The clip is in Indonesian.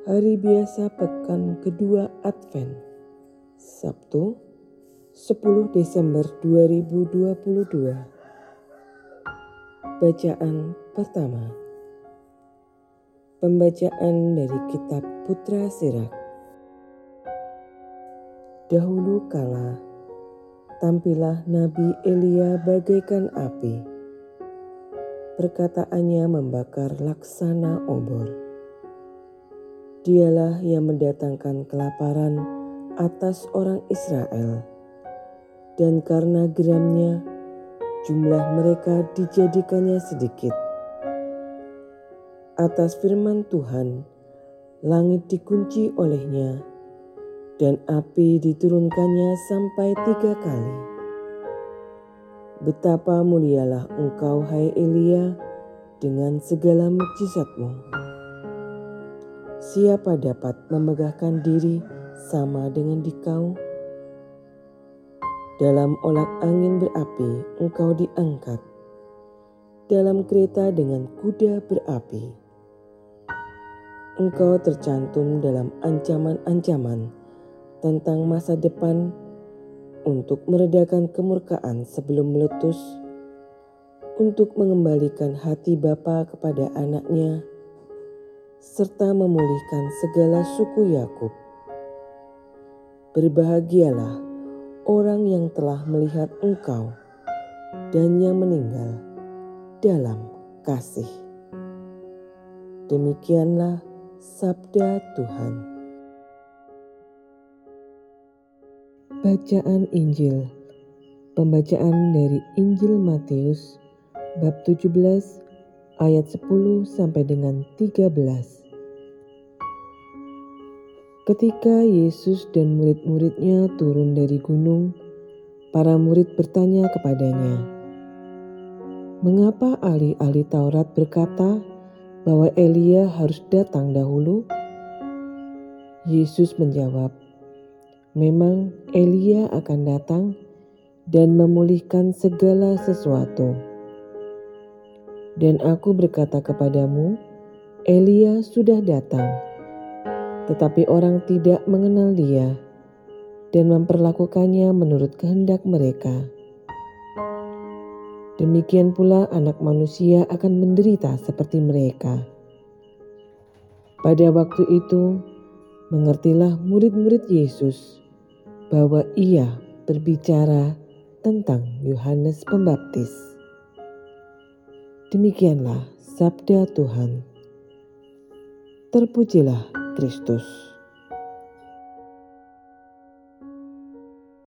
Hari biasa pekan kedua Advent Sabtu 10 Desember 2022 Bacaan pertama. Pembacaan dari kitab Putra Sirak. Dahulu kala tampilah Nabi Elia bagaikan api. Perkataannya membakar laksana obor. Dialah yang mendatangkan kelaparan atas orang Israel, dan karena geramnya, jumlah mereka dijadikannya sedikit. Atas firman Tuhan, langit dikunci olehnya, dan api diturunkannya sampai tiga kali Betapa mulialah engkau hai Elia dengan segala mukjizatmu. Siapa dapat memegahkan diri sama dengan dikau? Dalam olak angin berapi engkau diangkat. Dalam kereta dengan kuda berapi. Engkau tercantum dalam ancaman-ancaman tentang masa depan untuk meredakan kemurkaan sebelum meletus, untuk mengembalikan hati bapa kepada anaknya, serta memulihkan segala suku Yakub. Berbahagialah orang yang telah melihat engkau dan yang meninggal dalam kasih. Demikianlah sabda Tuhan. Bacaan Injil Pembacaan dari Injil Matius bab 17 ayat 10 sampai dengan 13. Ketika Yesus dan murid-muridnya turun dari gunung, para murid bertanya kepadanya, "Mengapa ahli-ahli Taurat berkata bahwa Elia harus datang dahulu?" Yesus menjawab, Memang Elia akan datang dan memulihkan segala sesuatu. Dan aku berkata kepadamu, Elia sudah datang, tetapi orang tidak mengenal dia dan memperlakukannya menurut kehendak mereka. Demikian pula anak manusia akan menderita seperti mereka. Pada waktu itu, mengertilah murid-murid Yesus bahwa ia berbicara tentang Yohanes Pembaptis. Demikianlah sabda Tuhan. Terpujilah Kristus.